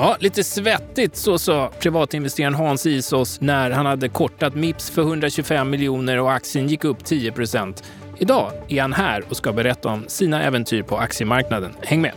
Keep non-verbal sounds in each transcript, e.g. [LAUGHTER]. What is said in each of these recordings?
Ja, lite svettigt så sa privatinvesteraren Hans Isos när han hade kortat Mips för 125 miljoner och aktien gick upp 10 procent. Idag är han här och ska berätta om sina äventyr på aktiemarknaden. Häng med!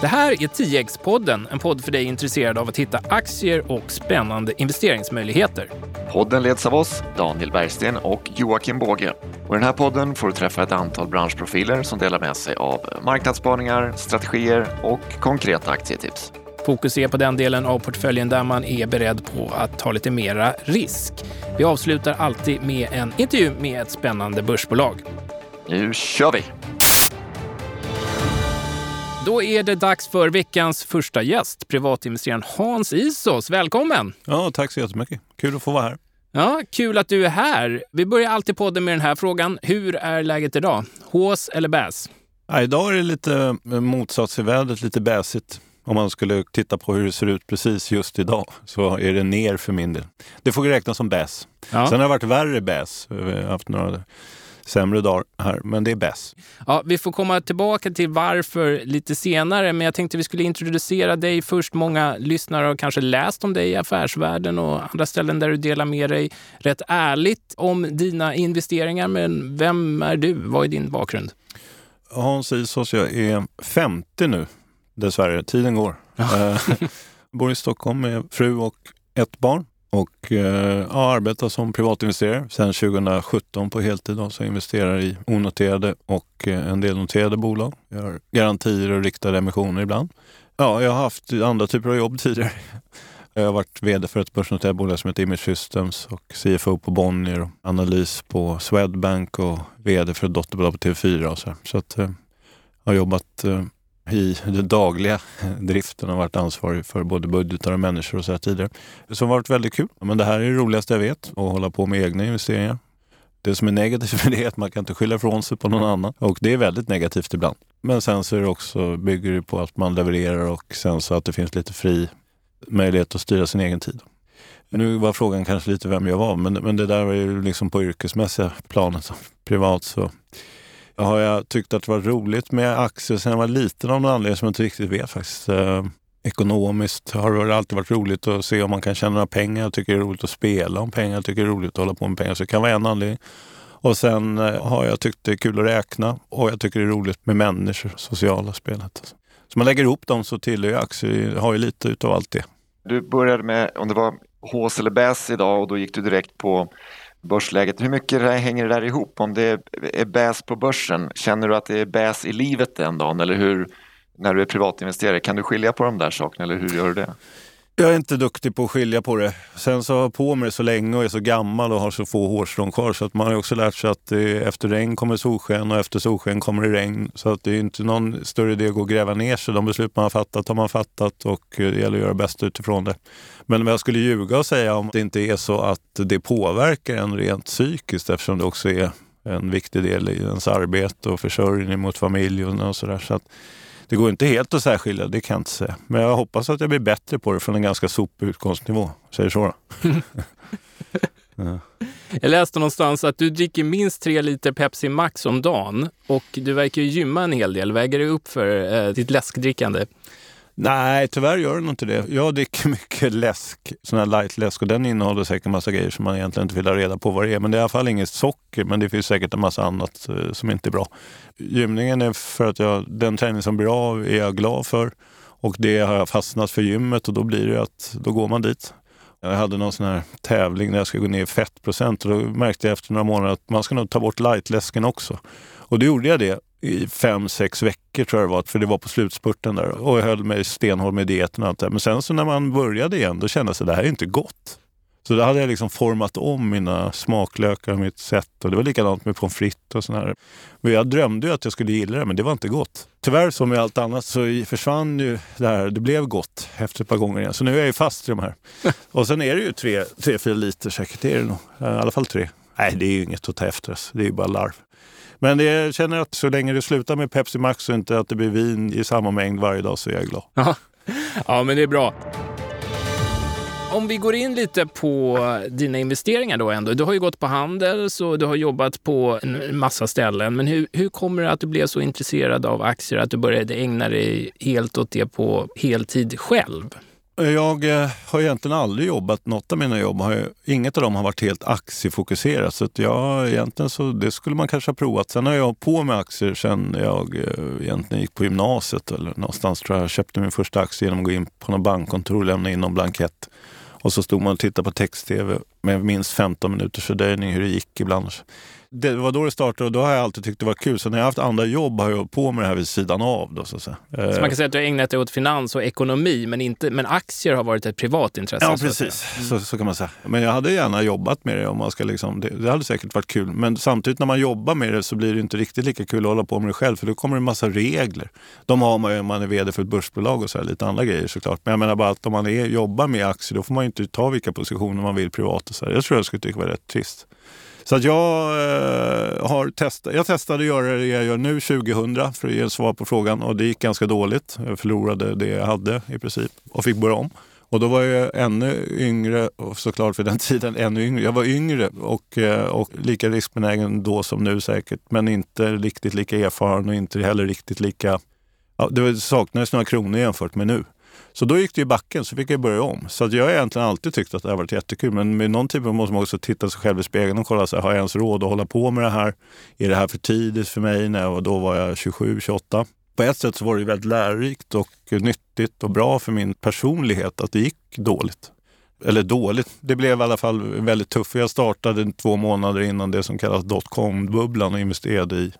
Det här är 10X-podden, en podd för dig intresserad av att hitta aktier och spännande investeringsmöjligheter. Podden leds av oss, Daniel Bergsten och Joakim Båge. Och I den här podden får du träffa ett antal branschprofiler som delar med sig av marknadsspaningar, strategier och konkreta aktietips. Fokus är på den delen av portföljen där man är beredd på att ta lite mera risk. Vi avslutar alltid med en intervju med ett spännande börsbolag. Nu kör vi! Då är det dags för veckans första gäst, privatinvesteraren Hans Isos. Välkommen! Ja, tack så jättemycket. Kul att få vara här. Ja, kul att du är här. Vi börjar alltid podden med den här frågan. Hur är läget idag? Hås eller bäs? Ja, idag är det lite eh, motsats i vädret, lite bäsigt. Om man skulle titta på hur det ser ut precis just idag så är det ner för min del. Det får räknas som bäs. Ja. Sen har det varit värre bäs. Vi har haft några sämre dagar här, men det är bäst. Ja, vi får komma tillbaka till varför lite senare, men jag tänkte vi skulle introducera dig först. Många lyssnare har kanske läst om dig i affärsvärlden och andra ställen där du delar med dig rätt ärligt om dina investeringar. Men vem är du? Vad är din bakgrund? Hans Isos, jag är 50 nu, dessvärre. Tiden går. Ja. Eh, [LAUGHS] bor i Stockholm med fru och ett barn och eh, ja, arbetar som privatinvesterare sedan 2017 på heltid. Då, så jag investerar i onoterade och eh, en del noterade bolag. Jag har garantier och riktade emissioner ibland. Ja, jag har haft andra typer av jobb [LAUGHS] tidigare. Jag har varit vd för ett börsnoterat bolag som heter Image Systems och CFO på Bonnier och analys på Swedbank och vd för ett dotterbolag på TV4. Och så så att, eh, jag har jobbat eh, i den dagliga driften och varit ansvarig för både budgetar och människor och så här tidigare. Som varit väldigt kul. Men det här är det roligaste jag vet, att hålla på med egna investeringar. Det som är negativt med det är att man kan inte skylla ifrån sig på någon annan och det är väldigt negativt ibland. Men sen så är det också, bygger det på att man levererar och sen så att det finns lite fri möjlighet att styra sin egen tid. Nu var frågan kanske lite vem jag var, men, men det där var ju liksom på yrkesmässiga planet. Privat så har jag tyckt att det var roligt med aktier sen jag var liten av någon anledning som jag inte riktigt vet faktiskt. Eh, ekonomiskt har det alltid varit roligt att se om man kan tjäna några pengar. Jag tycker det är roligt att spela om pengar. Jag tycker det är roligt att hålla på med pengar. Så det kan vara en anledning. Och sen eh, har jag tyckt det är kul att räkna och jag tycker det är roligt med människor, sociala spelet. Så man lägger ihop dem så tillhör aktier, har ju lite utav allt det. Du började med, om det var hås eller bäs idag och då gick du direkt på börsläget. Hur mycket hänger det där ihop? Om det är bäs på börsen, känner du att det är bäs i livet den dagen? Eller hur, när du är privatinvesterare, kan du skilja på de där sakerna eller hur gör du det? Jag är inte duktig på att skilja på det. Sen så har jag på mig det så länge och är så gammal och har så få hårstrån kvar så att man har också lärt sig att eh, efter regn kommer solsken och efter solsken kommer det regn. Så att det är inte någon större idé att gå och gräva ner sig. De beslut man har fattat har man fattat och eh, det gäller att göra bäst utifrån det. Men jag skulle ljuga och säga om det inte är så att det påverkar en rent psykiskt eftersom det också är en viktig del i ens arbete och försörjning mot familjen och sådär. Så det går inte helt att särskilja, det kan jag inte säga. Men jag hoppas att jag blir bättre på det från en ganska sopig utgångsnivå. Säger så då. [LAUGHS] ja. Jag läste någonstans att du dricker minst tre liter Pepsi Max om dagen och du verkar ju gymma en hel del. Väger det upp för eh, ditt läskdrickande? Nej, tyvärr gör den inte det. Jag dricker [LAUGHS] mycket läsk, sån här light-läsk och den innehåller säkert en massa grejer som man egentligen inte vill ha reda på vad det är. Men det är i alla fall inget socker, men det finns säkert en massa annat eh, som inte är bra. Gymningen är för att jag, den träning som blir av är jag glad för och det har jag fastnat för gymmet och då blir det att då går man dit. Jag hade någon sån här tävling där jag skulle gå ner i fettprocent och då märkte jag efter några månader att man ska nog ta bort lightläsken också. Och då gjorde jag det i fem, sex veckor tror jag det var, för det var på slutspurten där. Och jag höll mig stenhård med dieten och allt det Men sen så när man började igen, då kändes det att det här är inte gott. Så då hade jag liksom format om mina smaklökar och mitt sätt. Och det var likadant med pommes frites och sådär. Men jag drömde ju att jag skulle gilla det, men det var inte gott. Tyvärr, som med allt annat, så försvann ju det här. Det blev gott efter ett par gånger igen. Så nu är jag ju fast i de här. [LAUGHS] och sen är det ju tre, tre fyra liter säkert. Det är det nog. I alla fall tre. Nej, det är ju inget att ta efter. Det är ju bara larv. Men jag känner att så länge det slutar med Pepsi Max och inte att det blir vin i samma mängd varje dag så är jag glad. ja, men det är bra. Om vi går in lite på dina investeringar då ändå. Du har ju gått på Handels och du har jobbat på en massa ställen. Men hur, hur kommer det att du blev så intresserad av aktier att du började ägna dig helt åt det på heltid själv? Jag eh, har egentligen aldrig jobbat, något av mina jobb, har inget av dem har varit helt aktiefokuserat. Så att jag, egentligen så, det skulle man kanske ha provat. Sen har jag på med aktier sen jag eh, egentligen gick på gymnasiet eller någonstans tror jag. Jag köpte min första aktie genom att gå in på något bankkontor och lämna in någon blankett. Och så stod man och tittade på text-tv med minst 15 minuters fördröjning hur det gick ibland det var då det startade och då har jag alltid tyckt det var kul. Så när jag har haft andra jobb har jag hållit på med det här vid sidan av. Då, så, så man kan säga att du har ägnat dig åt finans och ekonomi, men, inte, men aktier har varit ett privat intresse? Ja, precis. Så, mm. så, kan man säga. Men jag hade gärna jobbat med det om man ska liksom, det, det, hade säkert varit kul. Men samtidigt när man jobbar med det så blir det inte riktigt lika kul att hålla på med det själv, för då kommer det en massa regler. De har man ju om man är vd för ett börsbolag och så här, lite andra grejer såklart. Men jag menar bara att om man är, jobbar med aktier, då får man inte ta vilka positioner man vill privat. Så här. Jag tror jag skulle tycka det var rätt trist. Så att jag, eh, har testat, jag testade att göra det jag gör nu 2000 för att ge svar på frågan och det gick ganska dåligt. Jag förlorade det jag hade i princip och fick börja om. Och då var jag ännu yngre, och såklart för den [LAUGHS] tiden ännu yngre. Jag var yngre och, eh, och lika riskbenägen då som nu säkert, men inte riktigt lika erfaren och inte heller riktigt lika... Ja, det saknades några kronor jämfört med nu. Så då gick det i backen, så fick jag börja om. Så att jag har egentligen alltid tyckt att det har varit jättekul. Men med någon typ av måste man också titta sig själv i spegeln och kolla, så här, har jag ens råd att hålla på med det här? Är det här för tidigt för mig? När jag, då var jag 27, 28. På ett sätt så var det väldigt lärorikt och nyttigt och bra för min personlighet att det gick dåligt. Eller dåligt, det blev i alla fall väldigt tufft. Jag startade två månader innan det som kallas dotcom-bubblan och investerade i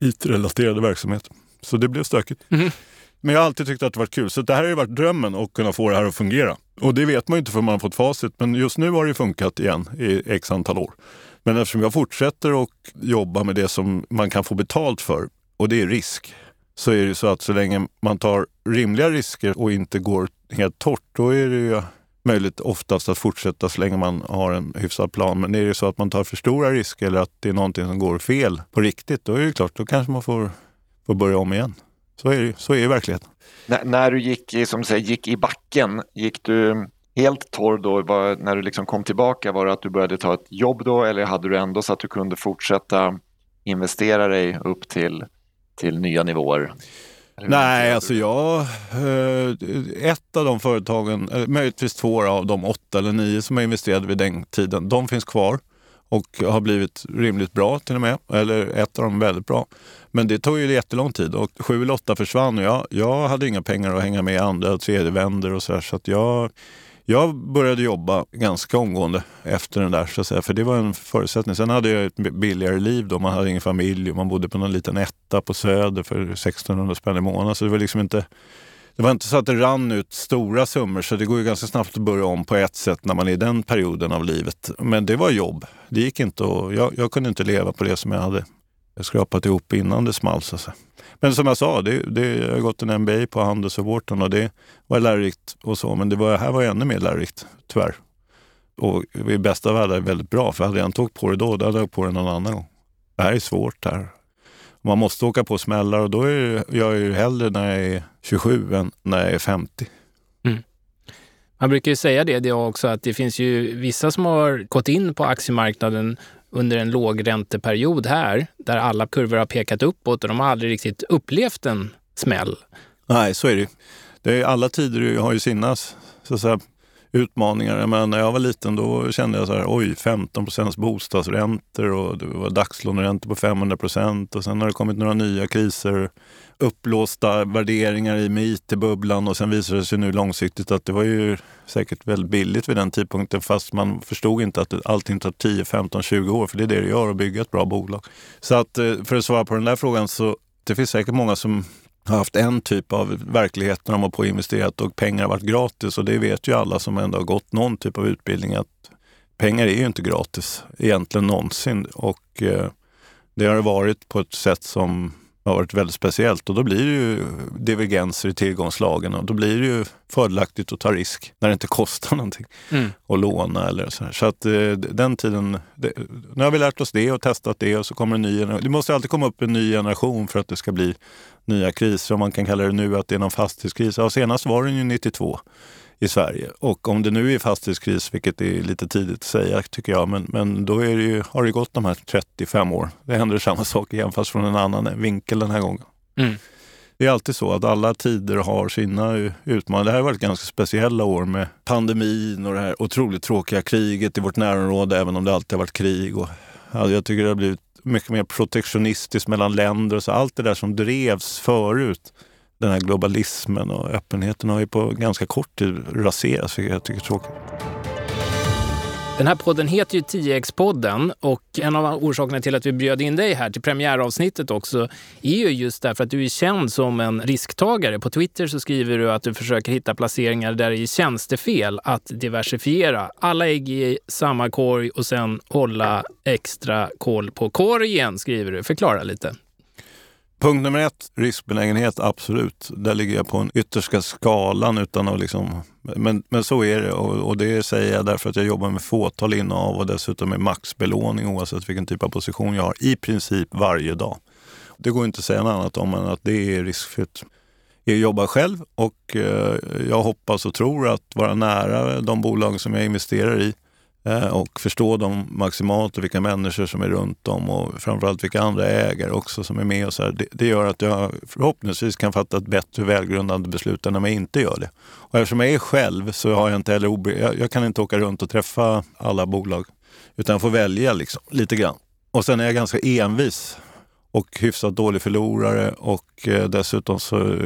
IT-relaterade verksamheter. Så det blev stökigt. Mm. Men jag har alltid tyckt att det varit kul. Så det här har ju varit drömmen att kunna få det här att fungera. Och det vet man ju inte förrän man har fått facit. Men just nu har det funkat igen i x antal år. Men eftersom jag fortsätter att jobba med det som man kan få betalt för och det är risk. Så är det så att så länge man tar rimliga risker och inte går helt torrt, då är det ju möjligt oftast att fortsätta så länge man har en hyfsad plan. Men är det så att man tar för stora risker eller att det är någonting som går fel på riktigt, då är det klart, då kanske man får, får börja om igen. Så är, det, så är verkligheten. N när du gick, som säger, gick i backen, gick du helt torr då? Var, när du liksom kom tillbaka, var det att du började ta ett jobb då eller hade du ändå så att du kunde fortsätta investera dig upp till, till nya nivåer? Nej, alltså jag... Eh, ett av de företagen, möjligtvis två av de åtta eller nio som jag investerade vid den tiden, de finns kvar och har blivit rimligt bra till och med. Eller ett av dem väldigt bra. Men det tog ju jättelång tid och sju eller åtta försvann och jag, jag hade inga pengar att hänga med i andra och tredje vänder och så Så att jag, jag började jobba ganska omgående efter den där, så att säga, för det var en förutsättning. Sen hade jag ett billigare liv då. Man hade ingen familj och man bodde på någon liten etta på Söder för 1600 spänn i månaden. Så det var liksom inte det var inte så att det rann ut stora summor så det går ju ganska snabbt att börja om på ett sätt när man är i den perioden av livet. Men det var jobb. Det gick inte och jag, jag kunde inte leva på det som jag hade skrapat ihop innan det small. Så alltså. men som jag sa, det, det, jag har gått en MBA på Handels och Wharton och det var lärorikt och så. Men det var, här var ännu mer lärorikt, tyvärr. Och i bästa världar väldigt bra, för hade jag inte åkt på det då, då hade jag åkt på det någon annan gång. Det här är svårt. Här. Man måste åka på smällar och då är jag ju hellre när jag är 27 än när jag är 50. Mm. Man brukar ju säga det, det också, att det finns ju vissa som har gått in på aktiemarknaden under en lågränteperiod här, där alla kurvor har pekat uppåt och de har aldrig riktigt upplevt en smäll. Nej, så är det. det är, alla tider har ju sina så att säga, utmaningar. Men när jag var liten då kände jag så här, oj, 15 procents bostadsräntor och det var dagslåneräntor på 500 procent och sen har det kommit några nya kriser, upplåsta värderingar i med IT-bubblan och sen visade det sig nu långsiktigt att det var ju säkert väldigt billigt vid den tidpunkten fast man förstod inte att allting tar 10, 15, 20 år för det är det det gör att bygga ett bra bolag. Så att eh, för att svara på den där frågan så det finns säkert många som har haft en typ av verklighet när de har på investerat och pengar har varit gratis. Och det vet ju alla som ändå har gått någon typ av utbildning att pengar är ju inte gratis egentligen någonsin. Och eh, det har varit på ett sätt som har varit väldigt speciellt och då blir det ju divergenser i tillgångslagen och då blir det ju fördelaktigt att ta risk när det inte kostar någonting mm. att låna eller så. Här. Så att eh, den tiden, det, nu har vi lärt oss det och testat det och så kommer en ny generation. Det måste alltid komma upp en ny generation för att det ska bli nya kriser. Om man kan kalla det nu att det är någon fastighetskris. Ja, senast var den ju 92 i Sverige. Och om det nu är fastighetskris, vilket är lite tidigt att säga tycker jag, men, men då är det ju, har det gått de här 35 år. Det händer samma sak igen fast från en annan vinkel den här gången. Mm. Det är alltid så att alla tider har sina utmaningar. Det här har varit ganska speciella år med pandemin och det här otroligt tråkiga kriget i vårt närområde, även om det alltid har varit krig. Och, ja, jag tycker det har blivit mycket mer protektionistiskt mellan länder och så. Allt det där som drevs förut, den här globalismen och öppenheten har ju på ganska kort tid raserats, vilket jag tycker är tråkigt. Den här podden heter ju 10X-podden och en av orsakerna till att vi bjöd in dig här till premiäravsnittet också är ju just därför att du är känd som en risktagare. På Twitter så skriver du att du försöker hitta placeringar där det är tjänstefel att diversifiera. Alla ägg i samma korg och sen hålla extra koll på korgen, skriver du. Förklara lite. Punkt nummer ett, riskbenägenhet, absolut. Där ligger jag på den yttersta skalan utan att liksom... Men, men så är det och, och, det säger jag därför att jag jobbar med fåtal innehav och dessutom med maxbelåning oavsett vilken typ av position jag har, i princip varje dag. Det går inte att säga något annat om än att det är riskfritt. Jag jobbar själv och eh, jag hoppas och tror att vara nära de bolag som jag investerar i Eh, och förstå dem maximalt och vilka människor som är runt dem och framförallt vilka andra ägare också som är med. Och så det, det, gör att jag förhoppningsvis kan fatta ett bättre välgrundande beslut än om jag inte gör det. Och eftersom jag är själv så har jag inte heller obe- jag, jag, kan inte åka runt och träffa alla bolag utan jag får välja liksom, lite grann. Och sen är jag ganska envis och hyfsat dålig förlorare och eh, dessutom så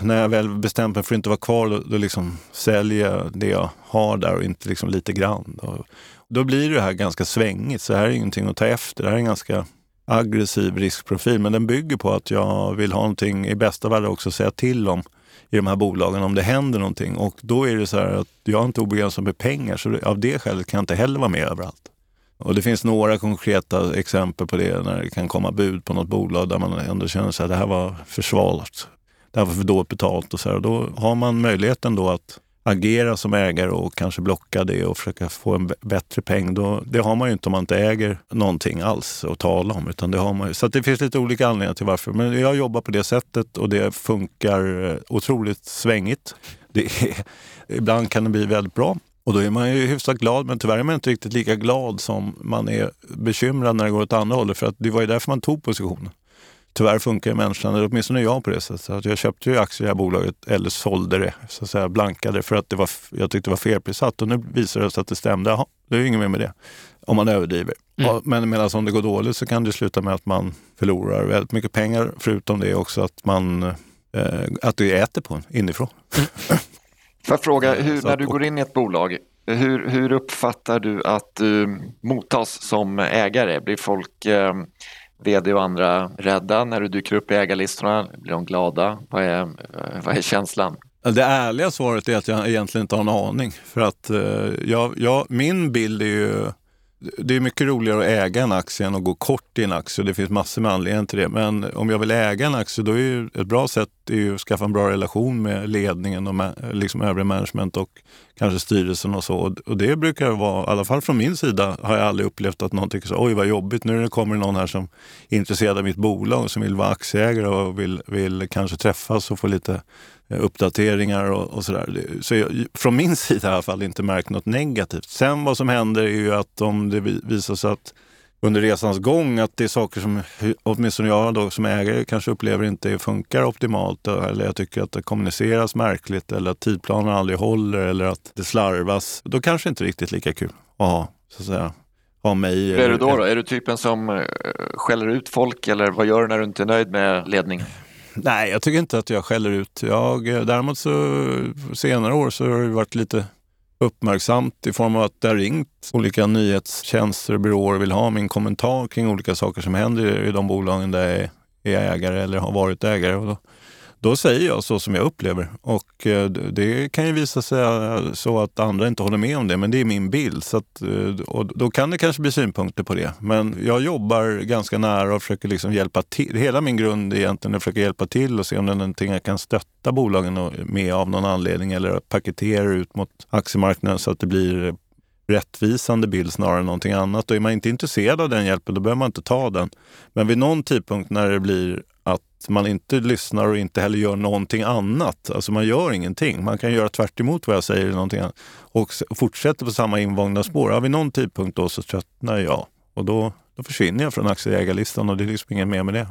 när jag väl bestämt mig för att inte vara kvar, då, då liksom säljer jag det jag har där och inte liksom lite grann. Då, då blir det här ganska svängigt, så här är ingenting att ta efter. Det här är en ganska aggressiv riskprofil, men den bygger på att jag vill ha någonting i bästa fall också att säga till om i de här bolagen om det händer någonting. Och då är det så här att jag har inte obegränsat med pengar, så av det skälet kan jag inte heller vara med överallt. Och det finns några konkreta exempel på det när det kan komma bud på något bolag där man ändå känner att det här var för svalt det här var för dåligt betalt och så här. Och då har man möjligheten då att agera som ägare och kanske blocka det och försöka få en bättre peng. Då, det har man ju inte om man inte äger någonting alls att tala om. Utan det har man Så det finns lite olika anledningar till varför. Men jag jobbar på det sättet och det funkar eh, otroligt svängigt. Det är, [LAUGHS] ibland kan det bli väldigt bra. Och då är man ju hyfsat glad, men tyvärr är man inte riktigt lika glad som man är bekymrad när det går åt andra hållet. För att det var ju därför man tog positionen tyvärr funkar människan, eller åtminstone jag på det sättet. Så jag köpte ju aktier i det här bolaget eller sålde det, så att säga blankade för att det var, jag tyckte det var felprissatt. Och nu visar det sig att det stämde. Jaha, det är inget mer med det. Om man överdriver. Mm. Men medan om det går dåligt så kan det sluta med att man förlorar väldigt mycket pengar. Förutom det också att man eh, att det äter på en inifrån. Mm. Får jag fråga, hur, när du går in i ett bolag, hur, hur uppfattar du att du mottas som ägare? Blir folk eh, vd och andra rädda när du dyker upp i ägarlistorna? Blir de glada? Vad är, eh, vad är känslan? Alltså, det ärliga svaret är att jag egentligen inte har en aning. För att eh, jag, jag, min bild är ju det är mycket roligare att äga en aktie än att gå kort i en aktie. Det finns massor med anledningar till det. Men om jag vill äga en aktie, då är ju ett bra sätt att skaffa en bra relation med ledningen och liksom övrig management och kanske styrelsen och så. Och det brukar vara, i alla fall från min sida, har jag aldrig upplevt att någon tycker så oj vad jobbigt, nu kommer det någon här som är intresserad av mitt bolag och som vill vara aktieägare och vill, vill kanske träffas och få lite uppdateringar och, och sådär. Så jag, från min [LAUGHS] sida i alla fall inte märkt något negativt. Sen vad som händer är ju att om det visar sig att under resans gång att det är saker som åtminstone jag då som ägare kanske upplever inte funkar optimalt eller jag tycker att det kommuniceras märkligt eller att tidplanen aldrig håller eller att det slarvas. Då kanske inte riktigt lika kul att ha, så att säga, ha mig. Hur är du då, då? Är du typen som eh, skäller ut folk eller vad gör du när du inte är nöjd med ledningen? Nej, jag tycker inte att jag skäller ut. Jag, eh, däremot så senare år så har det varit lite uppmärksamt i form av att det har ringt olika nyhetstjänster och byråer och vill ha min kommentar kring olika saker som händer i de bolagen där jag är ägare eller har varit ägare. Och då då säger jag så som jag upplever. Och eh, det kan ju visa sig eh, så att andra inte håller med om det, men det är min bild. Så att, eh, och då kan det kanske bli synpunkter på det. Men jag jobbar ganska nära och försöker liksom hjälpa till. Hela min grund är egentligen att försöka hjälpa till och se om det är någonting jag kan stötta bolagen med av någon anledning eller paketera ut mot aktiemarknaden så att det blir rättvisande bild snarare än någonting annat. Och är man inte intresserad av den hjälpen, då behöver man inte ta den. Men vid någon tidpunkt när det blir man inte lyssnar och inte heller gör någonting annat. Alltså man gör ingenting. Man kan göra tvärt vad jag säger eller någonting annat. och fortsätter på samma invagna spår. Ja, vid någon tidpunkt då så tröttnar jag och då, då försvinner jag från aktieägarlistan och det är liksom inget mer med det.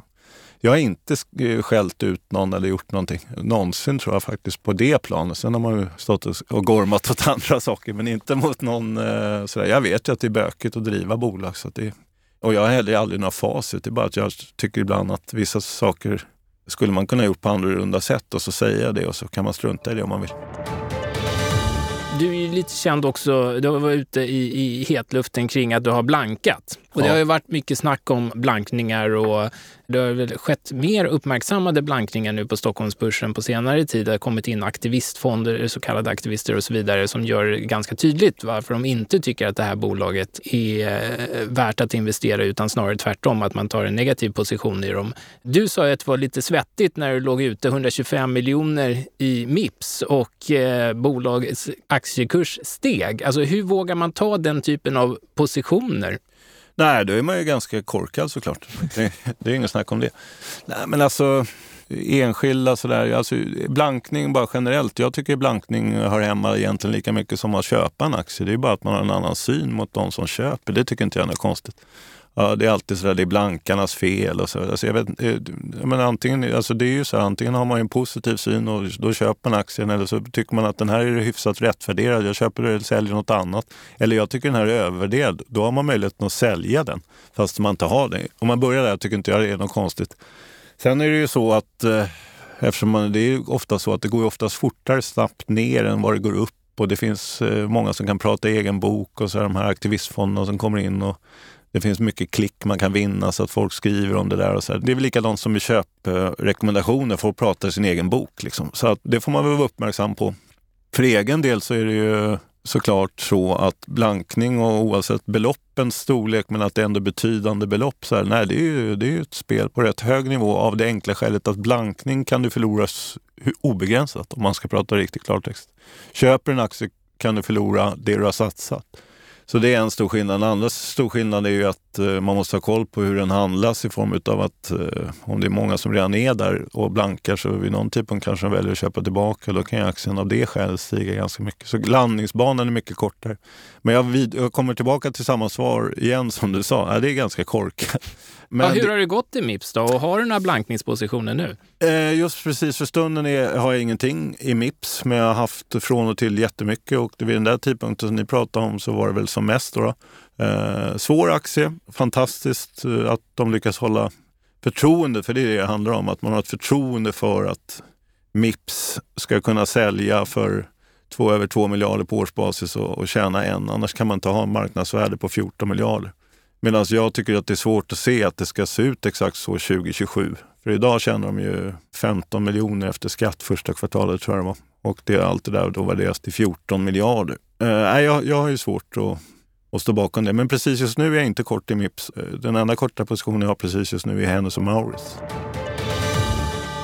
Jag har inte skällt ut någon eller gjort någonting någonsin tror jag faktiskt på det planet. Sen har man ju stått och gormat åt [LAUGHS] andra saker men inte mot någon eh, sådär. Jag vet ju att det är bökigt att driva bolag så det, och jag har heller aldrig några facit. Det är bara att jag tycker ibland att vissa saker skulle man kunna gjort på annorlunda sätt och så säger jag det och så kan man strunta i det om man vill. Du är ju lite känd också, du varit ute i, i hetluften kring att du har blankat. Och det har ju varit mycket snack om blankningar och det har väl skett mer uppmärksammade blankningar nu på Stockholmsbörsen på senare tid. Det har kommit in aktivistfonder, så kallade aktivister och så vidare som gör ganska tydligt varför de inte tycker att det här bolaget är eh, värt att investera utan snarare tvärtom, att man tar en negativ position i dem. Du sa att det var lite svettigt när du låg ute 125 miljoner i Mips och eh, bolagets aktiekurs steg. Alltså hur vågar man ta den typen av positioner? Nej, då är man ju ganska korkad såklart. Det, det är inget snack om det. Nej, men alltså enskilda sådär, alltså blankning bara generellt. Jag tycker blankning hör hemma egentligen lika mycket som att köpa en aktie. Det är bara att man har en annan syn mot de som köper. Det tycker inte jag är något konstigt. Ja, det är alltid sådär, det är blankarnas fel och så. Alltså jag vet, eh, men antingen, alltså det är ju så här, antingen har man en positiv syn och då köper man aktien eller så tycker man att den här är hyfsat rättvärderad. Jag köper eller säljer något annat. Eller jag tycker den här är övervärderad. Då har man möjligheten att sälja den fast man inte har den. Om man börjar där tycker inte jag det är något konstigt. Sen är det ju så att eh, eftersom man, det är ofta så att det går oftast fortare snabbt ner än vad det går upp och det finns eh, många som kan prata i egen bok och så de här aktivistfonderna som kommer in och det finns mycket klick man kan vinna så att folk skriver om det där. Och så här. Det är väl likadant som med köprekommendationer, folk pratar i sin egen bok. Liksom. Så att det får man väl vara uppmärksam på. För egen del så är det ju såklart så att blankning och oavsett beloppens storlek men att det är ändå betydande belopp. Så här, nej, det är, ju, det är ju ett spel på rätt hög nivå av det enkla skälet att blankning kan du förlora obegränsat om man ska prata riktigt klartext. Köper en aktie kan du förlora det du har satsat. Så det är en stor skillnad. En andra stor skillnad är ju att eh, man måste ha koll på hur den handlas i form av att eh, om det är många som redan är där och blankar så vid någon tidpunkt kanske de väljer att köpa tillbaka. Då kan ju aktien av det skälet stiga ganska mycket. Så landningsbanan är mycket kortare. Men jag, vid, jag kommer tillbaka till samma svar igen som du sa. det är ganska korkat. [LAUGHS] Men ja, hur har det gått i Mips då? Och har du några blankningspositioner nu? Eh, just precis för stunden är, har jag ingenting i Mips, men jag har haft från och till jättemycket och vid den där tidpunkten som ni pratade om så var det väl som mest. Då, då. Eh, svår aktie, fantastiskt eh, att de lyckas hålla förtroende, för det är det det handlar om, att man har ett förtroende för att Mips ska kunna sälja för två, över 2 miljarder på årsbasis och, och tjäna en. Annars kan man inte ha marknadsvärde på 14 miljarder. Medan jag tycker att det är svårt att se att det ska se ut exakt så 2027. För idag tjänar de ju 15 miljoner efter skatt första kvartalet tror jag det var. Och det, allt det där då värderas till 14 miljarder. Eh, jag, jag har ju svårt att, att stå bakom det. Men precis just nu är jag inte kort i Mips. Eh, den enda korta positionen jag har precis just nu är Hennes och Mauritz.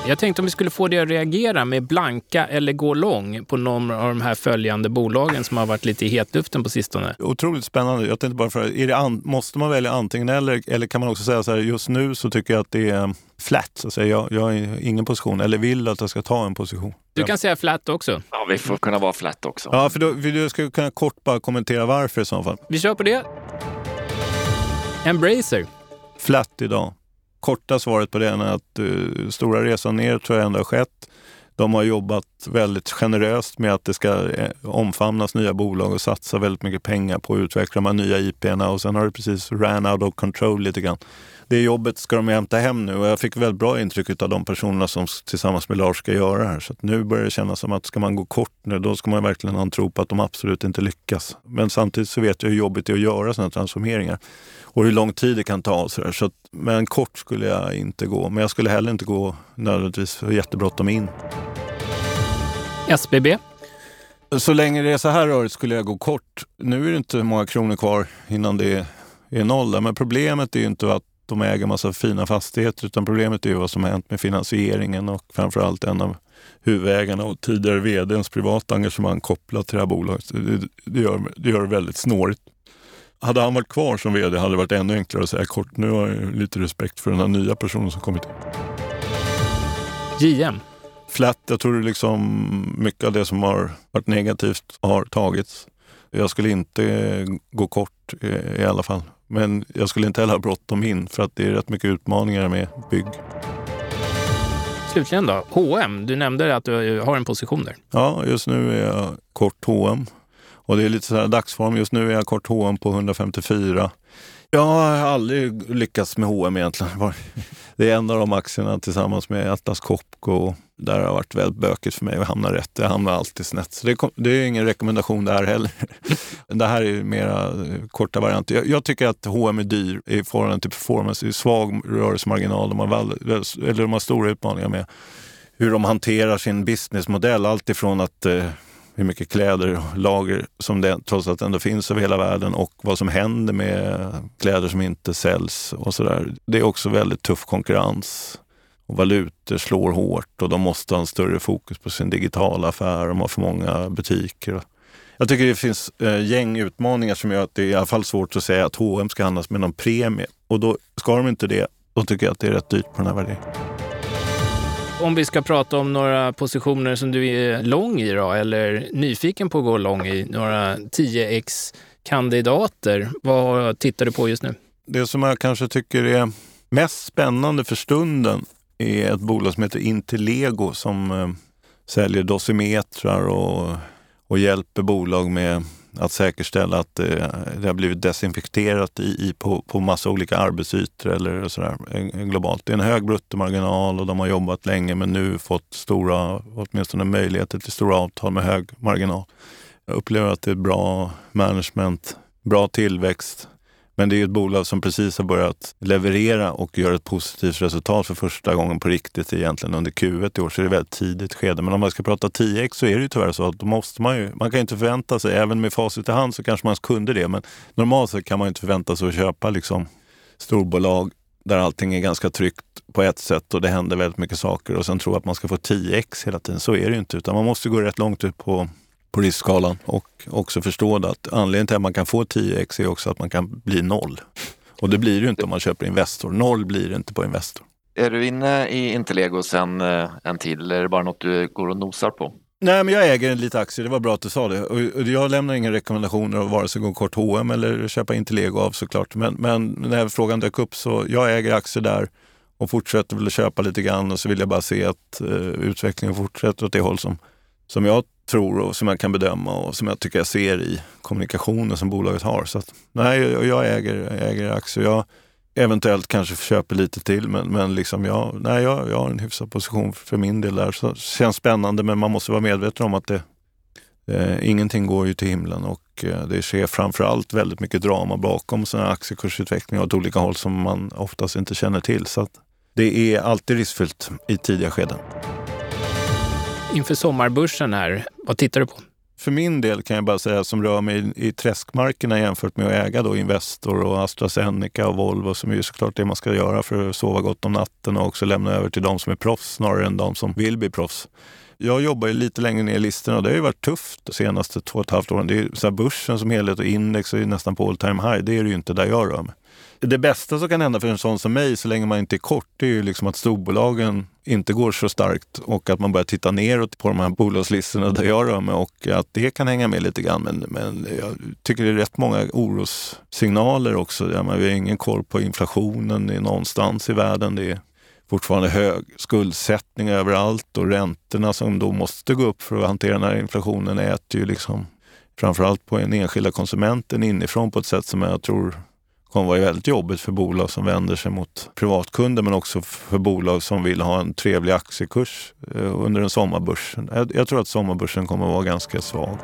Jag tänkte om vi skulle få dig att reagera med blanka eller gå lång på någon av de här följande bolagen som har varit lite i hetluften på sistone. Otroligt spännande. Jag tänkte bara för, är det an, måste man välja antingen eller? Eller kan man också säga så här, just nu så tycker jag att det är flat. Så att säga. Jag, jag har ingen position eller vill att jag ska ta en position. Du kan säga flat också. Ja, vi får kunna vara flat också. Ja, för då, för jag ska kunna kort bara kommentera varför i så fall. Vi kör på det. Embracer. Flat idag korta svaret på det är att uh, stora resan ner tror jag ändå har skett. De har jobbat väldigt generöst med att det ska eh, omfamnas nya bolag och satsa väldigt mycket pengar på att utveckla de här nya IP'na och sen har det precis ran out of control lite grann. Det jobbet ska de hämta hem nu och jag fick väldigt bra intryck av de personerna som tillsammans med Lars ska göra det här. Så nu börjar det kännas som att ska man gå kort nu, då ska man verkligen ha en tro på att de absolut inte lyckas. Men samtidigt så vet jag hur jobbigt det är att göra sådana transformeringar och hur lång tid det kan ta. Så, där. så att, men kort skulle jag inte gå, men jag skulle heller inte gå nödvändigtvis för jättebråttom in. SBB? Så länge det är så här rörigt skulle jag gå kort. Nu är det inte många kronor kvar innan det är noll. Där. Men problemet är ju inte att de äger massa fina fastigheter utan problemet är vad som har hänt med finansieringen och framförallt en av huvudägarna och tidigare vdns privata engagemang kopplat till det här bolaget. Det, det, gör, det gör det väldigt snårigt hade han varit kvar som vd hade det varit ännu enklare att säga kort, nu har jag lite respekt för den här nya personen som kommit in. JM? Flat, jag tror liksom mycket av det som har varit negativt har tagits. Jag skulle inte gå kort i alla fall. Men jag skulle inte heller ha bråttom in för att det är rätt mycket utmaningar med bygg. Slutligen då, H&M. Du nämnde att du har en position där. Ja, just nu är jag kort H&M. Och det är lite sådär dagsform. Just nu är jag kort H&M på 154. Jag har aldrig lyckats med H&M egentligen. [LAUGHS] Det är en av de aktierna tillsammans med Atlas Copco. Där har det varit väldigt bökigt för mig att hamna rätt. Jag hamnar alltid snett. Så det, det är ingen rekommendation där heller. [LAUGHS] Det här är mera eh, korta varianter. Jag, jag, tycker att H&M är dyr i förhållande till performance. Det är svag rörelsemarginal. De har, eller de har stora utmaningar med hur de hanterar sin businessmodell. Allt ifrån att eh, hur mycket kläder och lager som det trots allt ändå finns över hela världen och vad som händer med kläder som inte säljs och sådär. Det är också väldigt tuff konkurrens. Och valutor slår hårt och de måste ha en större fokus på sin digitala affär. De har för många butiker. Jag tycker det finns eh, gäng utmaningar som gör att det är i alla fall svårt att säga att H&M ska handlas med någon premie. Och då ska de inte det, då tycker jag att det är rätt dyrt på den här värderingen om vi ska prata om några positioner som du är lång i då, eller nyfiken på att gå lång i, några 10x-kandidater. Vad tittar du på just nu? Det som jag kanske tycker är mest spännande för stunden är ett bolag som heter Intellego som eh, säljer dosimetrar och, och hjälper bolag med att säkerställa att det, det har blivit desinfekterat i, i, på, på massa olika arbetsytor eller sådär eh, globalt. Det är en hög bruttomarginal och de har jobbat länge men nu fått stora, åtminstone möjligheter till stora avtal med hög marginal. Jag upplever att det är bra management, bra tillväxt, men det är ju ett bolag som precis har börjat leverera och gör ett positivt resultat för första gången på riktigt egentligen under Q1 i år, så det är ett väldigt tidigt skede. Men om man ska prata 10x så är det ju tyvärr så att då måste man ju, man kan inte förvänta sig, även med facit i hand så kanske man kunde det, men normalt sett kan man inte förvänta sig att köpa liksom storbolag där allting är ganska tryggt på ett sätt och det händer väldigt mycket saker och sen tro att man ska få 10x hela tiden. Så är det ju inte, utan man måste gå rätt långt ut på på riskskalan och också förstå att anledningen till att man kan få 10x är också att man kan bli noll. Och det blir det ju inte om man köper Investor. Noll blir det inte på Investor. Är du inne i Intellego sen eh, en tid eller är det bara något du går och nosar på? Nej, men jag äger lite aktier. Det var bra att du sa det. Och jag lämnar inga rekommendationer av vare sig gå kort H&M eller köpa Intellego av såklart. Men, men när frågan dök upp så jag äger aktier där och fortsätter väl att köpa lite grann och så vill jag bara se att uh, utvecklingen fortsätter åt det håll som, som jag tror och som jag kan bedöma och som jag tycker jag ser i kommunikationen som bolaget har. Så att, nej, jag äger, jag äger aktier. Jag eventuellt kanske köper lite till men, men liksom jag, nej, jag, jag har en hyfsad position för min del där. Så det känns spännande men man måste vara medveten om att det, eh, ingenting går ju till himlen och eh, det sker framförallt väldigt mycket drama bakom sådana aktiekursutvecklingar åt olika håll som man oftast inte känner till. Så det är alltid riskfyllt i tidiga skeden inför sommarbörsen här, vad tittar du på? För min del kan jag bara säga som rör mig i träskmarkerna jämfört med att äga då Investor och AstraZeneca och Volvo som är såklart det man ska göra för att sova gott om natten och också lämna över till de som är proffs snarare än de som vill bli proffs. Jag jobbar ju lite längre ner i listorna och det har ju varit tufft de senaste två och ett halvt åren. Det är så börsen som helhet och index är ju nästan på all time high. Det är det ju inte där jag rör mig det bästa som kan hända för en sån som mig, så länge man inte är kort, det är ju liksom att storbolagen inte går så starkt och att man börjar titta neråt på de här bolagslistorna där jag rör mig och att det kan hänga med lite grann. Men, men jag tycker det är rätt många orossignaler också. Ja, vi har ingen koll på inflationen någonstans i världen. Det är fortfarande hög skuldsättning överallt och räntorna som då måste gå upp för att hantera den här inflationen äter ju liksom framförallt på den enskilda konsumenten inifrån på ett sätt som jag tror kommer vara väldigt jobbigt för bolag som vänder sig mot privatkunder men också för bolag som vill ha en trevlig aktiekurs eh, under en sommarbörs. Jag tror att sommarbörsen kommer vara ganska svag.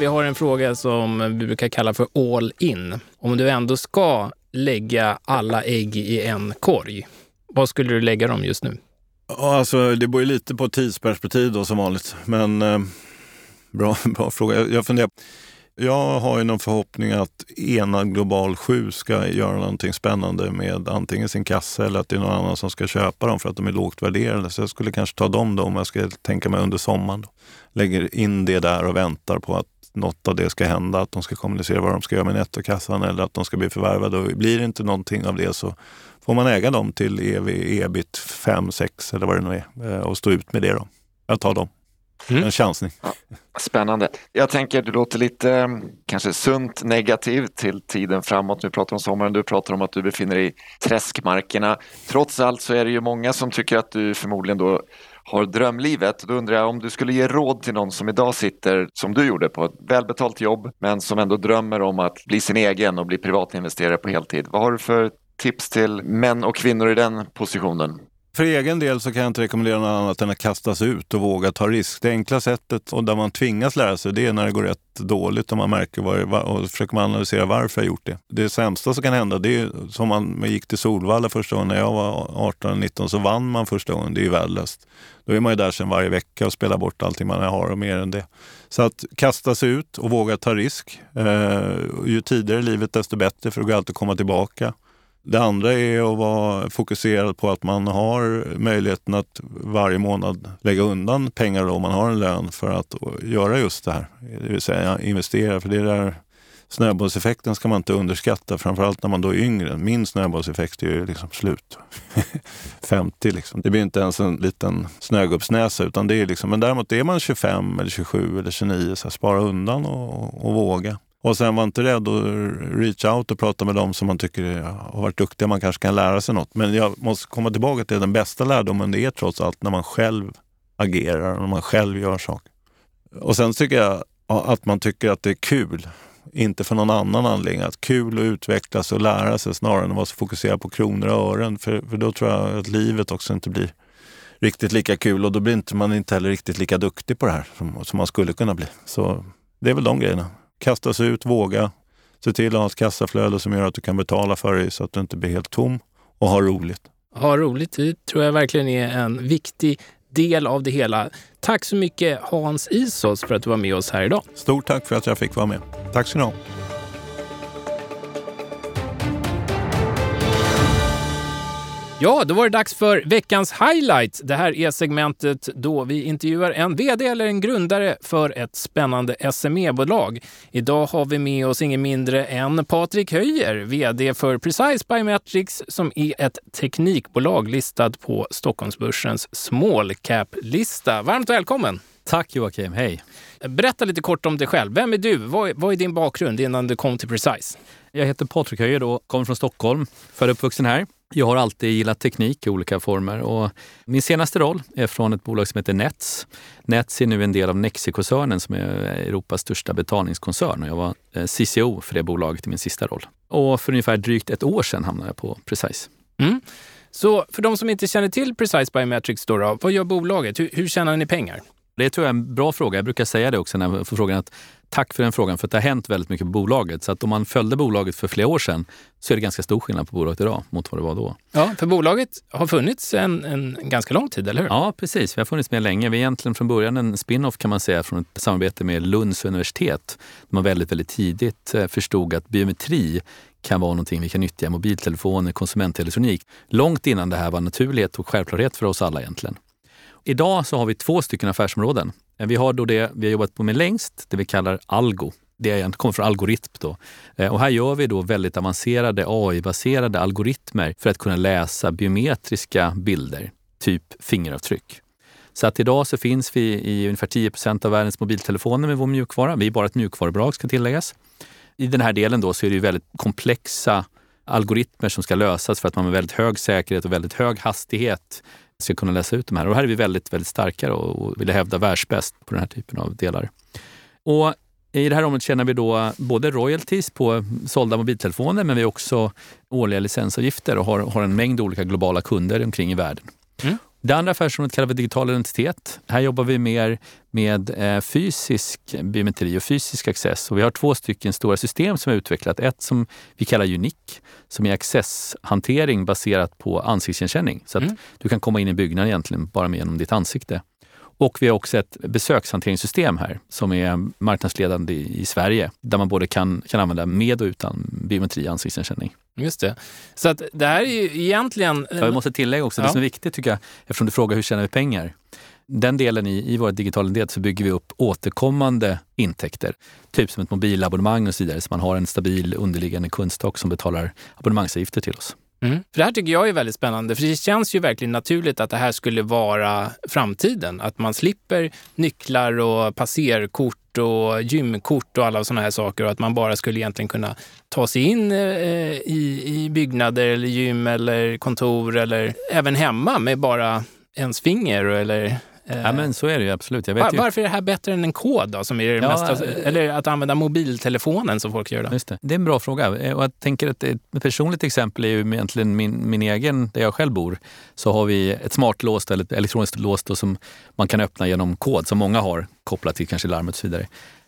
Vi har en fråga som vi brukar kalla för all in. Om du ändå ska lägga alla ägg i en korg, vad skulle du lägga dem just nu? Alltså, det beror lite på tidsperspektiv då som vanligt. Men eh, bra, [LAUGHS] bra fråga. Jag, jag funderar jag har ju någon förhoppning att ena Global 7 ska göra någonting spännande med antingen sin kassa eller att det är någon annan som ska köpa dem för att de är lågt värderade. Så jag skulle kanske ta dem då om jag ska tänka mig under sommaren. Lägger in det där och väntar på att något av det ska hända, att de ska kommunicera vad de ska göra med nettokassan eller att de ska bli förvärvade. Och blir det inte någonting av det så får man äga dem till ev, ebit 5, 6 eller vad det nu är eh, och stå ut med det. Då. Jag tar dem. Mm. En chansning. Ja, spännande. Jag tänker du låter lite mm, kanske sunt negativ till tiden framåt. Nu pratar om sommaren, du pratar om att du befinner dig i träskmarkerna. Trots allt så är det ju många som tycker att du förmodligen då har drömlivet. Då undrar jag om du skulle ge råd till någon som idag sitter, som du gjorde, på ett välbetalt jobb men som ändå drömmer om att bli sin egen och bli privatinvesterare på heltid. Vad har du för tips till män och kvinnor i den positionen? För egen del så kan jag inte rekommendera något annat än att kasta sig ut och våga ta risk. Det enkla sättet och där man tvingas lära sig det är när det går rätt dåligt och man märker var, och försöker man analysera varför jag gjort det. Det sämsta som kan hända det är som man gick till Solvalla första gången när jag var 18-19 så vann man första gången. Det är ju värdelöst. Då är man ju där sen varje vecka och spelar bort allting man har och mer än det. Så att kasta sig ut och våga ta risk. Eh, ju tidigare i livet desto bättre för det går alltid att komma tillbaka. Det andra är att vara fokuserad på att man har möjligheten att varje månad lägga undan pengar om man har en lön för att göra just det här. Det vill säga investera. För det där snöbollseffekten ska man inte underskatta, framförallt när man då är yngre. Min snöbollseffekt är ju liksom slut. [LAUGHS] 50 liksom. Det blir inte ens en liten snögubbsnäsa. Utan det är liksom, men däremot är man 25 eller 27 eller 29, så här, spara undan och, och våga. Och sen var inte rädd att reach out och prata med dem som man tycker har varit duktiga. Man kanske kan lära sig något. Men jag måste komma tillbaka till den bästa lärdomen. Det är trots allt när man själv agerar och när man själv gör saker. Och sen tycker jag att man tycker att det är kul. Inte för någon annan anledning. Att kul att utvecklas och lära sig snarare än att vara så fokuserad på kronor och ören. För, för då tror jag att livet också inte blir riktigt lika kul och då blir inte, man inte heller riktigt lika duktig på det här som, som man skulle kunna bli. Så det är väl de grejerna kasta sig ut, våga. Se till att ha ett kassaflöde som gör att du kan betala för dig så att du inte blir helt tom och ha roligt. Ha roligt, det tror jag verkligen är en viktig del av det hela. Tack så mycket Hans Isos för att du var med oss här idag. Stort tack för att jag fick vara med. Tack ska ni ha. Ja, då var det dags för veckans highlight. Det här är segmentet då vi intervjuar en VD eller en grundare för ett spännande SME-bolag. Idag har vi med oss ingen mindre än Patrik Höjer, VD för Precise Biometrics som är ett teknikbolag listat på Stockholmsbörsens small cap-lista. Varmt välkommen! Tack Joakim, hej! Berätta lite kort om dig själv. Vem är du? Vad, vad är din bakgrund innan du kom till Precise? Jag heter Patrik Höjer och kommer från Stockholm. Född och uppvuxen här. Jag har alltid gillat teknik i olika former och min senaste roll är från ett bolag som heter Nets. Nets är nu en del av Nexi-koncernen som är Europas största betalningskoncern och jag var eh, CCO för det bolaget i min sista roll. Och för ungefär drygt ett år sedan hamnade jag på Precise. Mm. Så för de som inte känner till Precise Biometrics, då, då vad gör bolaget? Hur, hur tjänar ni pengar? Det tror jag är en bra fråga. Jag brukar säga det också när jag får frågan. att Tack för den frågan, för det har hänt väldigt mycket på bolaget. Så att om man följde bolaget för flera år sedan så är det ganska stor skillnad på bolaget idag mot vad det var då. Ja, för bolaget har funnits en, en ganska lång tid, eller hur? Ja, precis. Vi har funnits med länge. Vi är egentligen från början en spin-off kan man säga från ett samarbete med Lunds universitet. Man väldigt, väldigt tidigt eh, förstod att biometri kan vara någonting vi kan nyttja i mobiltelefoner, konsumentelektronik. Långt innan det här var naturlighet och självklarhet för oss alla egentligen. Idag så har vi två stycken affärsområden. Eh, vi har då det vi har jobbat på med längst, det vi kallar algo. Det kommer från algoritm. Då. Eh, och här gör vi då väldigt avancerade AI-baserade algoritmer för att kunna läsa biometriska bilder, typ fingeravtryck. Så att idag så finns vi i ungefär 10% av världens mobiltelefoner med vår mjukvara. Vi är bara ett mjukvarubolag ska tilläggas. I den här delen då så är det väldigt komplexa algoritmer som ska lösas för att man med väldigt hög säkerhet och väldigt hög hastighet ska kunna läsa ut de här. Och här är vi väldigt, väldigt starka och vill hävda världsbäst på den här typen av delar. Och i det här området tjänar vi då både royalties på sålda mobiltelefoner men vi har också årliga licensavgifter och har, har en mängd olika globala kunder omkring i världen. Mm. Det andra affärsområdet kallar vi digital identitet. Här jobbar vi mer med eh, fysisk biometri och fysisk access. Och vi har två stycken stora system som vi har utvecklat. Ett som vi kallar Unique, som är accesshantering baserat på ansiktsigenkänning. Så att mm. du kan komma in i byggnaden egentligen bara med genom ditt ansikte. Och vi har också ett besökshanteringssystem här som är marknadsledande i, Sverige där man både kan, kan använda med och utan biometri ansiktsigenkänning. Just det. Så att det här är ju egentligen... Jag måste tillägga också, ja. det som är viktigt tycker jag, eftersom du frågar hur tjänar vi pengar? den delen i, i vår digitala identitet så bygger vi upp återkommande intäkter. Typ som ett mobilabonnemang och så vidare. Så man har en stabil underliggande kundstock som betalar abonnemangsavgifter till oss. Mm. För det här tycker jag är väldigt spännande, för det känns ju verkligen naturligt att det här skulle vara framtiden. Att man slipper nycklar och passerkort och gymkort och alla sådana här saker och att man bara skulle egentligen kunna ta sig in eh, i, i byggnader eller gym eller kontor eller även hemma med bara ens finger eller ja, men så är det ju absolut. Var. Varför är det här bättre än en kod då, som är det ja, mesta, eh, eller att använda mobiltelefonen som folk gör? Då? Just det. det är en bra fråga. Eh, och jag tänker att ett personligt exempel är ju egentligen min, min egen, där jag själv bor. Så har vi ett smartlås eller ett elektroniskt lås som man kan öppna genom kod, som många har kopplat till kanske larmet och så vidare.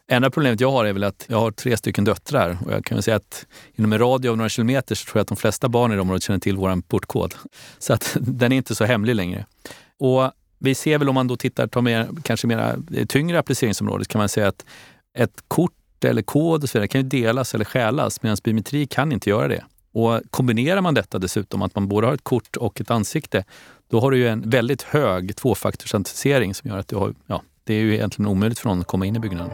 Enda problemet jag har är väl att jag har tre stycken döttrar och jag kan väl säga att inom en radie av några kilometer så tror jag att de flesta barn i området känner till vår portkod. [LAUGHS] Så att den är inte så hemlig längre. Och vi ser väl om man då tittar på mer, kanske mera eh, tyngre appliceringsområden kan man säga att ett kort eller kod och så vidare kan ju delas eller stjälas medan biometri kan inte göra det. Och kombinerar man detta dessutom, att man både har ett kort och ett ansikte, då har du ju en väldigt hög tvåfaktorsautentisering som gör att du har, ja, det är ju egentligen omöjligt för någon att komma in i byggnaden.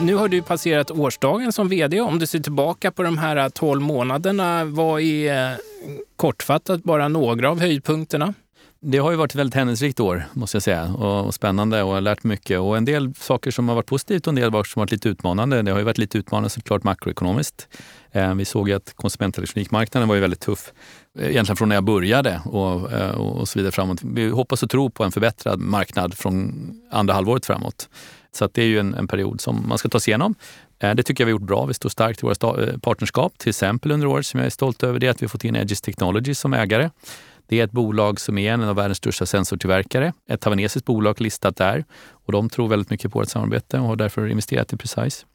Nu har du passerat årsdagen som vd. Om du ser tillbaka på de här 12 månaderna, vad är eh, kortfattat bara några av höjdpunkterna? Det har ju varit ett väldigt händelserikt år, måste jag säga. Och, och spännande och jag har lärt mycket. Och en del saker som har varit positivt och en del som har varit lite utmanande. Det har ju varit lite utmanande såklart makroekonomiskt. Eh, vi såg ju att konsumentelektronikmarknaden var ju väldigt tuff. Eh, egentligen från när jag började och, eh, och så vidare framåt. Vi hoppas och tror på en förbättrad marknad från andra halvåret framåt. Så det är ju en, en, period som man ska ta sig igenom. Eh, det tycker jag vi har gjort bra. Vi står starkt i våra eh, partnerskap. Till exempel under året som jag är stolt över det är att vi har fått in Edges Technology som ägare. Det är ett bolag som är en av världens största sensortillverkare. Ett taiwanesiskt bolag listat där. Och de tror väldigt mycket på vårt samarbete och har därför investerat i Precise.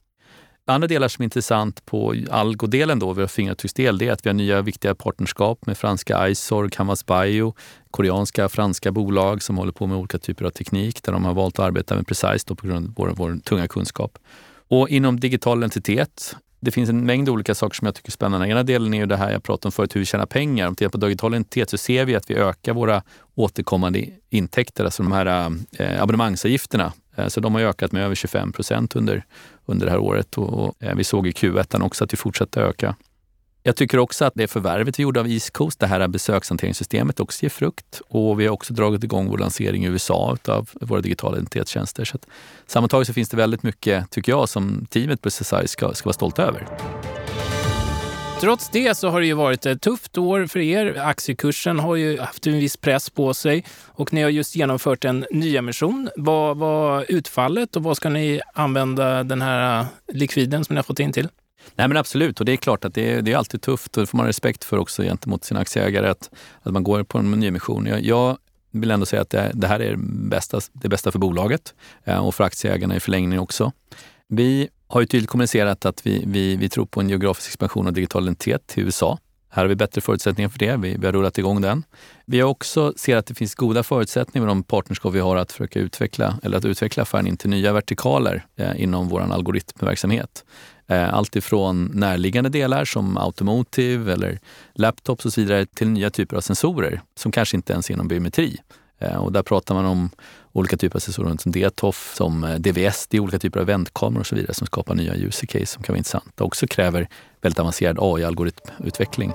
Andra delar som är intressant på Algo-delen, då, vår fingeravtrycksdel, det är att vi har nya viktiga partnerskap med franska Isor, Canvas Bio, koreanska, franska bolag som håller på med olika typer av teknik där de har valt att arbeta med Precise då, på grund av vår, vår tunga kunskap. Och inom digital identitet det finns en mängd olika saker som jag tycker är spännande. Ena delen är ju det här jag pratade om förut, hur vi tjänar pengar. Om vi tittar på digital identitet så ser vi att vi ökar våra återkommande intäkter, alltså de här eh, abonnemangsavgifterna. Eh, så de har ökat med över 25 procent under, under det här året och, och eh, vi såg i Q1 också att vi fortsätter öka. Jag tycker också att det förvärvet vi gjorde av East Coast, det här besökshanteringssystemet, också ger frukt. Och vi har också dragit igång vår lansering i USA av våra digitala identitetstjänster. Så att, sammantaget så finns det väldigt mycket, tycker jag, som teamet på SSI ska, ska vara stolta över. Trots det så har det ju varit ett tufft år för er. Aktiekursen har ju haft en viss press på sig och ni har just genomfört en nyemission. Vad var utfallet och vad ska ni använda den här likviden som ni har fått in till? Nej men absolut, och det är klart att det är, det är alltid tufft och det får man respekt för också gentemot sina aktieägare att, att man går på en nyemission. Jag, jag vill ändå säga att det, det här är bästa, det bästa för bolaget eh, och för aktieägarna i förlängningen också. Vi har ju tydligt kommunicerat att vi, vi, vi tror på en geografisk expansion av digital identitet till USA. Här har vi bättre förutsättningar för det. Vi, vi har rullat igång den. Vi har också ser att det finns goda förutsättningar med de partnerskap vi har att försöka utveckla, eller att utveckla affären in till nya vertikaler eh, inom vår algoritmverksamhet. Eh, allt ifrån närliggande delar som automotive eller laptops och så vidare till nya typer av sensorer som kanske inte ens är inom biometri. Eh, och där pratar man om olika typer av sensorer som DTOF, som eh, DVS, det är olika typer av vändkameror och så vidare som skapar nya user case som kan vara intressanta och också kräver väldigt avancerad AI-algoritmutveckling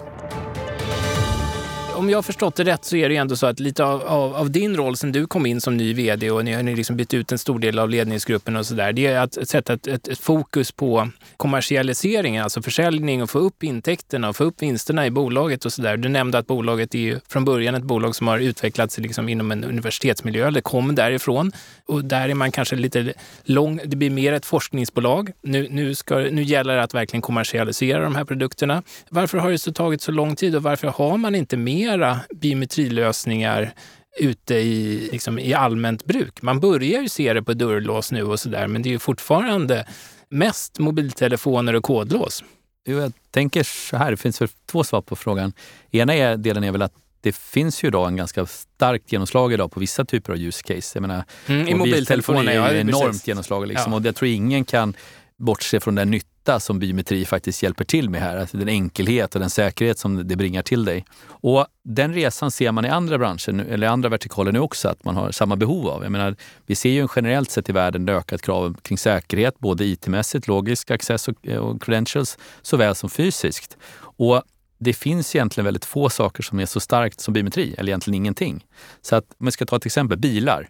om jag har förstått det rätt så är det ju ändå så att lite av, av, av din roll sen du kom in som ny vd och ni har liksom bytt ut en stor del av ledningsgruppen och så där. Det är att sätta ett, ett, ett, fokus på kommersialiseringen, alltså försäljning och få upp intäkterna och få upp vinsterna i bolaget och så där. Du nämnde att bolaget är ju från början ett bolag som har utvecklats liksom inom en universitetsmiljö, det kom därifrån. Och där är man kanske lite lång, det blir mer ett forskningsbolag. Nu, nu, ska, nu gäller det att verkligen kommersialisera de här produkterna. Varför har det så tagit så lång tid och varför har man inte mer mera biometrilösningar ute i, liksom, i allmänt bruk. Man börjar ju se det på dörrlås nu och sådär, men det är ju fortfarande mest mobiltelefoner och kodlås. Jag tänker så här, det finns två svar på frågan. Ena är, delen är väl att det finns ju idag en ganska starkt genomslag idag på vissa typer av use case. Jag menar, mm, I mobiltelefoner är ju ja, enormt precis. genomslag. Liksom, ja. Och jag tror ingen kan bortse från den nyttan nytta som biometri faktiskt hjälper till med här. Alltså den enkelhet och den säkerhet som det bringar till dig. Och den resan ser man i andra branscher, eller andra vertikaler nu också, att man har samma behov av. Jag menar, vi ser ju generellt sett i världen ökat krav kring säkerhet, både IT-mässigt, logisk access och, eh, och credentials, såväl som fysiskt. Och det finns egentligen väldigt få saker som är så starkt som biometri, eller egentligen ingenting. Så att, om vi ska ta ett exempel, bilar.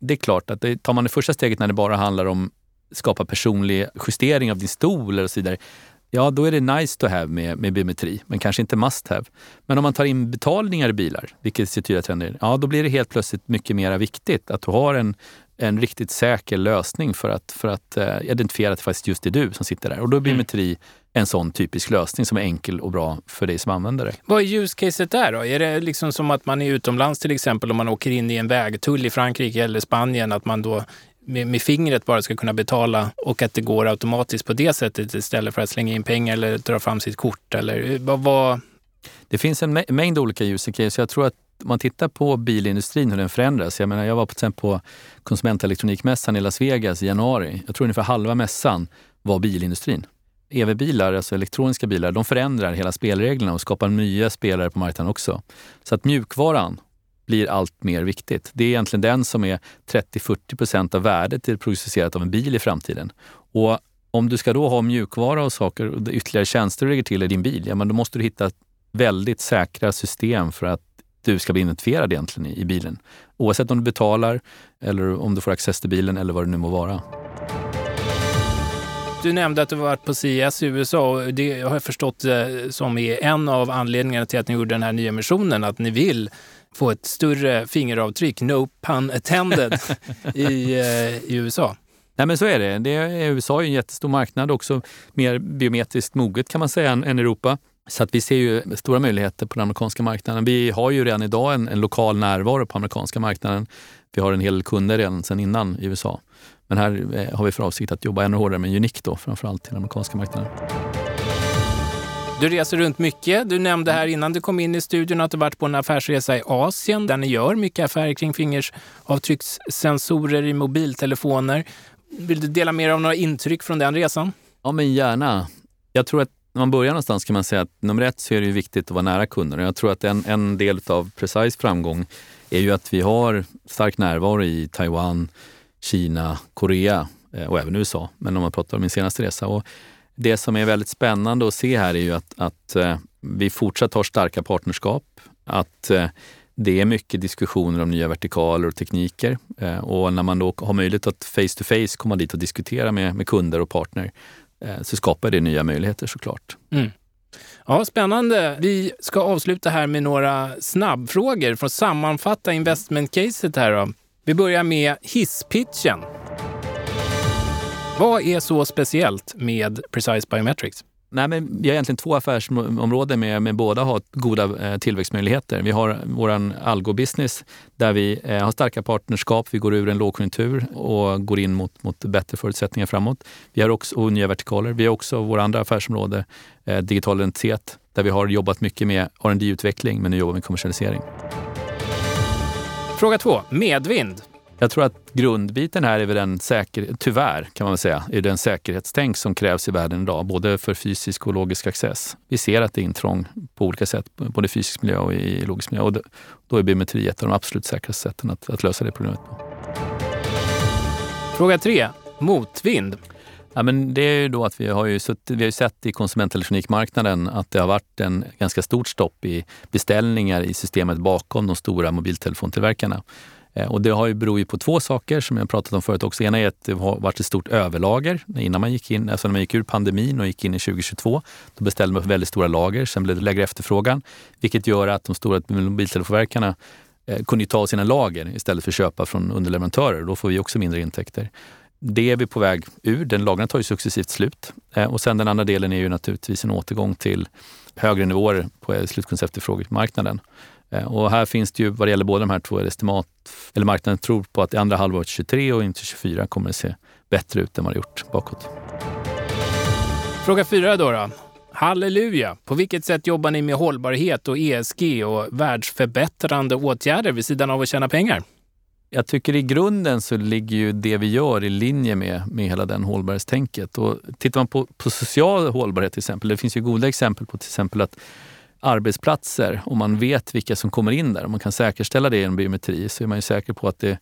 Det är klart att det, tar man det första steget när det bara handlar om skapa personlig justering av din stol och så vidare. Ja, då är det nice to have med, med biometri, men kanske inte must have. Men om man tar in betalningar i bilar, vilket ser tydliga trender, ja då blir det helt plötsligt mycket mer viktigt att du har en, en riktigt säker lösning för att, för att uh, identifiera att det faktiskt just är du som sitter där. Och då är mm. biometri en sån typisk lösning som är enkel och bra för dig som använder det. Vad är use caset där då? Är det liksom som att man är utomlands till exempel om man åker in i en vägtull i Frankrike eller Spanien, att man då med, med, fingret bara ska kunna betala och att det går automatiskt på det sättet istället för att slänga in pengar eller dra fram sitt kort? Eller vad, vad... Det finns en mängd olika use cases. Jag tror att om man tittar på bilindustrin, hur den förändras. Jag, menar, jag var på, till på konsumentelektronikmässan i Las Vegas i januari. Jag tror ungefär halva mässan var bilindustrin. EV-bilar, alltså elektroniska bilar, de förändrar hela spelreglerna och skapar nya spelare på marknaden också. Så att mjukvaran blir allt mer viktigt. Det är egentligen den som är 30-40 procent av värdet till producerat av en bil i framtiden. Och om du ska då ha mjukvara och saker och ytterligare tjänster du lägger till i din bil, ja, men då måste du hitta väldigt säkra system för att du ska bli identifierad egentligen i, i bilen. Oavsett om du betalar eller om du får access till bilen eller vad det nu må vara. Du nämnde att du varit på CES i USA och det har jag förstått eh, som är en av anledningarna till att ni gjorde den här nya missionen, att ni vill få ett större fingeravtryck, no pun attended, [LAUGHS] i, eh, i USA. Nej men så är det. det är, USA är en jättestor marknad, också mer biometriskt moget kan man säga än, än Europa. Så att vi ser ju stora möjligheter på den amerikanska marknaden. Vi har ju redan idag en, en lokal närvaro på amerikanska marknaden. Vi har en hel del kunder redan sedan innan i USA. Men här eh, har vi för avsikt att jobba ännu hårdare med Unique då, framförallt till den amerikanska marknaden. Du reser runt mycket. Du nämnde här innan du kom in i studion att du varit på en affärsresa i Asien där ni gör mycket affärer kring fingeravtryckssensorer i mobiltelefoner. Vill du dela med dig av några intryck från den resan? Ja, men gärna. Jag tror att när man börjar någonstans kan man säga att nummer ett så är det viktigt att vara nära kunderna. Jag tror att en, en del av Precise framgång är ju att vi har stark närvaro i Taiwan, Kina, Korea eh, och även USA. Men om man pratar om min senaste resa. Och det som är väldigt spännande att se här är ju att, att eh, vi fortsatt har starka partnerskap. Att eh, det är mycket diskussioner om nya vertikaler och tekniker. Eh, och när man då har möjlighet att face to face komma dit och diskutera med, med kunder och partner så skapar det nya möjligheter såklart. Mm. Ja, spännande. Vi ska avsluta här med några snabbfrågor för att sammanfatta investmentcaset här. Då. Vi börjar med hisspitchen. Vad är så speciellt med Precise Biometrics? Nej, men vi har egentligen två affärsområden med, med båda har goda eh, tillväxtmöjligheter. Vi har vår algo-business där vi eh, har starka partnerskap. Vi går ur en lågkonjunktur och går in mot, mot bättre förutsättningar framåt. Vi har också och nya vertikaler. Vi har också våra andra affärsområde, eh, digital identitet, där vi har jobbat mycket med rd utveckling men nu jobbar vi med kommersialisering. Fråga två, medvind. Jag tror att grundbiten här är väl den säker, tyvärr kan man säga, är den säkerhetstänk som krävs i världen idag, både för fysisk och logisk access. Vi ser att det är intrång på olika sätt, både i fysisk miljö och i logisk miljö. Och då är biometri ett av de absolut säkraste sätten att, att lösa det problemet på. Fråga tre, motvind. Ja, men det är ju då att vi har ju, sutt, vi har sett i konsumentelektronikmarknaden att det har varit en ganska stort stopp i beställningar i systemet bakom de stora mobiltelefontillverkarna. Eh, och det har ju, beror ju på två saker som jag pratat om förut också. Ena är att det har varit ett stort överlager innan man gick in, alltså när man gick ur pandemin och gick in i 2022. Då beställde man väldigt stora lager, sen blev det lägre efterfrågan, vilket gör att de stora mobiltelefonverkarna eh, kunde ta sina lager istället för att köpa från underleverantörer. Då får vi också mindre intäkter. Det är vi på väg ur. Den lagren tar ju successivt slut. Eh, och sen den andra delen är ju naturligtvis en återgång till högre nivåer på slutkundsefterfrågemarknaden. Eh, och här finns det ju, vad det gäller båda de här två, estimat, eller marknaden tror på att i andra halvåret 23 och inte 24 kommer det se bättre ut än vad det gjort bakåt. Fråga fyra då. då. Halleluja! På vilket sätt jobbar ni med hållbarhet och ESG och världsförbättrande åtgärder vid sidan av att tjäna pengar? Jag tycker i grunden så ligger ju det vi gör i linje med, med hela den hållbarhetstänket. Och tittar man på, på social hållbarhet till exempel, det finns ju goda exempel på till exempel att arbetsplatser, om man vet vilka som kommer in där, om man kan säkerställa det genom biometri, så är man ju säker på att, det,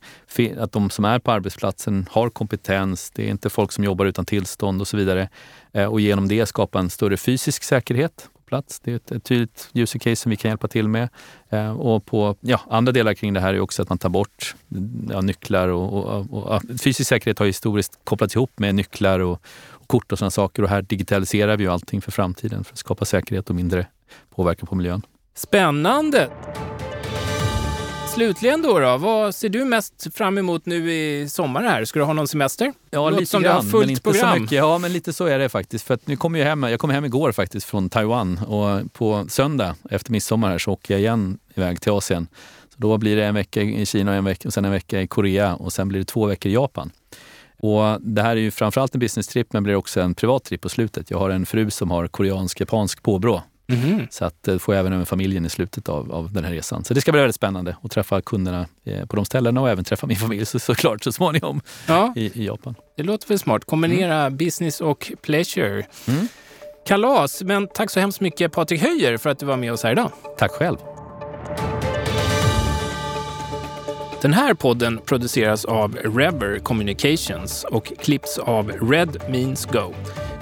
att de som är på arbetsplatsen har kompetens, det är inte folk som jobbar utan tillstånd och så vidare. Eh, och genom det skapa en större fysisk säkerhet plats. Det är ett, ett tydligt user case som vi kan hjälpa till med. Eh, och på ja, andra delar kring det här är också att man tar bort mm, ja, nycklar och, och, och, och fysisk säkerhet har historiskt kopplats ihop med nycklar och, kort och sådana saker. Och här digitaliserar vi ju allting för framtiden för att skapa säkerhet och mindre påverkan på miljön. Spännande! Slutligen då, då, vad ser du mest fram emot nu i sommar här? Ska du ha någon semester? Ja, lite som grann, men inte program. så mycket. Ja, men lite så är det faktiskt. För att nu kommer jag hem, jag kom hem igår faktiskt från Taiwan och på söndag efter midsommar här så åker jag igen iväg till Asien. Så då blir det en vecka i Kina och, en vecka, och sen en vecka i Korea och sen blir det två veckor i Japan. Och det här är ju framförallt en business-trip men blir också en privat trip på slutet. Jag har en fru som har koreansk-japansk påbrå. Mm. Så att eh, får jag även med familjen i slutet av, av den här resan. Så det ska bli väldigt spännande att träffa kunderna eh, på de ställena och även träffa min familj så, såklart så småningom ja. i, i Japan. Det låter väl smart. Kombinera mm. business och pleasure. Mm. Kalas! Men tack så hemskt mycket Patrik Höjer för att du var med oss här idag. Tack själv. Den här podden produceras av Rever Communications och klipps av Red Means Go.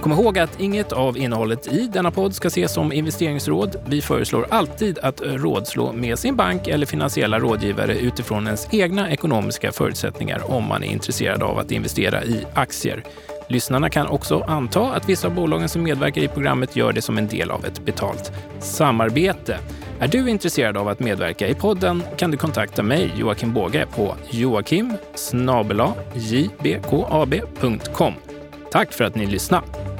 Kom ihåg att inget av innehållet i denna podd ska ses som investeringsråd. Vi föreslår alltid att rådslå med sin bank eller finansiella rådgivare utifrån ens egna ekonomiska förutsättningar om man är intresserad av att investera i aktier. Lyssnarna kan också anta att vissa av bolagen som medverkar i programmet gör det som en del av ett betalt samarbete. Är du intresserad av att medverka i podden kan du kontakta mig, Joakim Båge, på joakim jbkab.com. Tack för att ni lyssnade!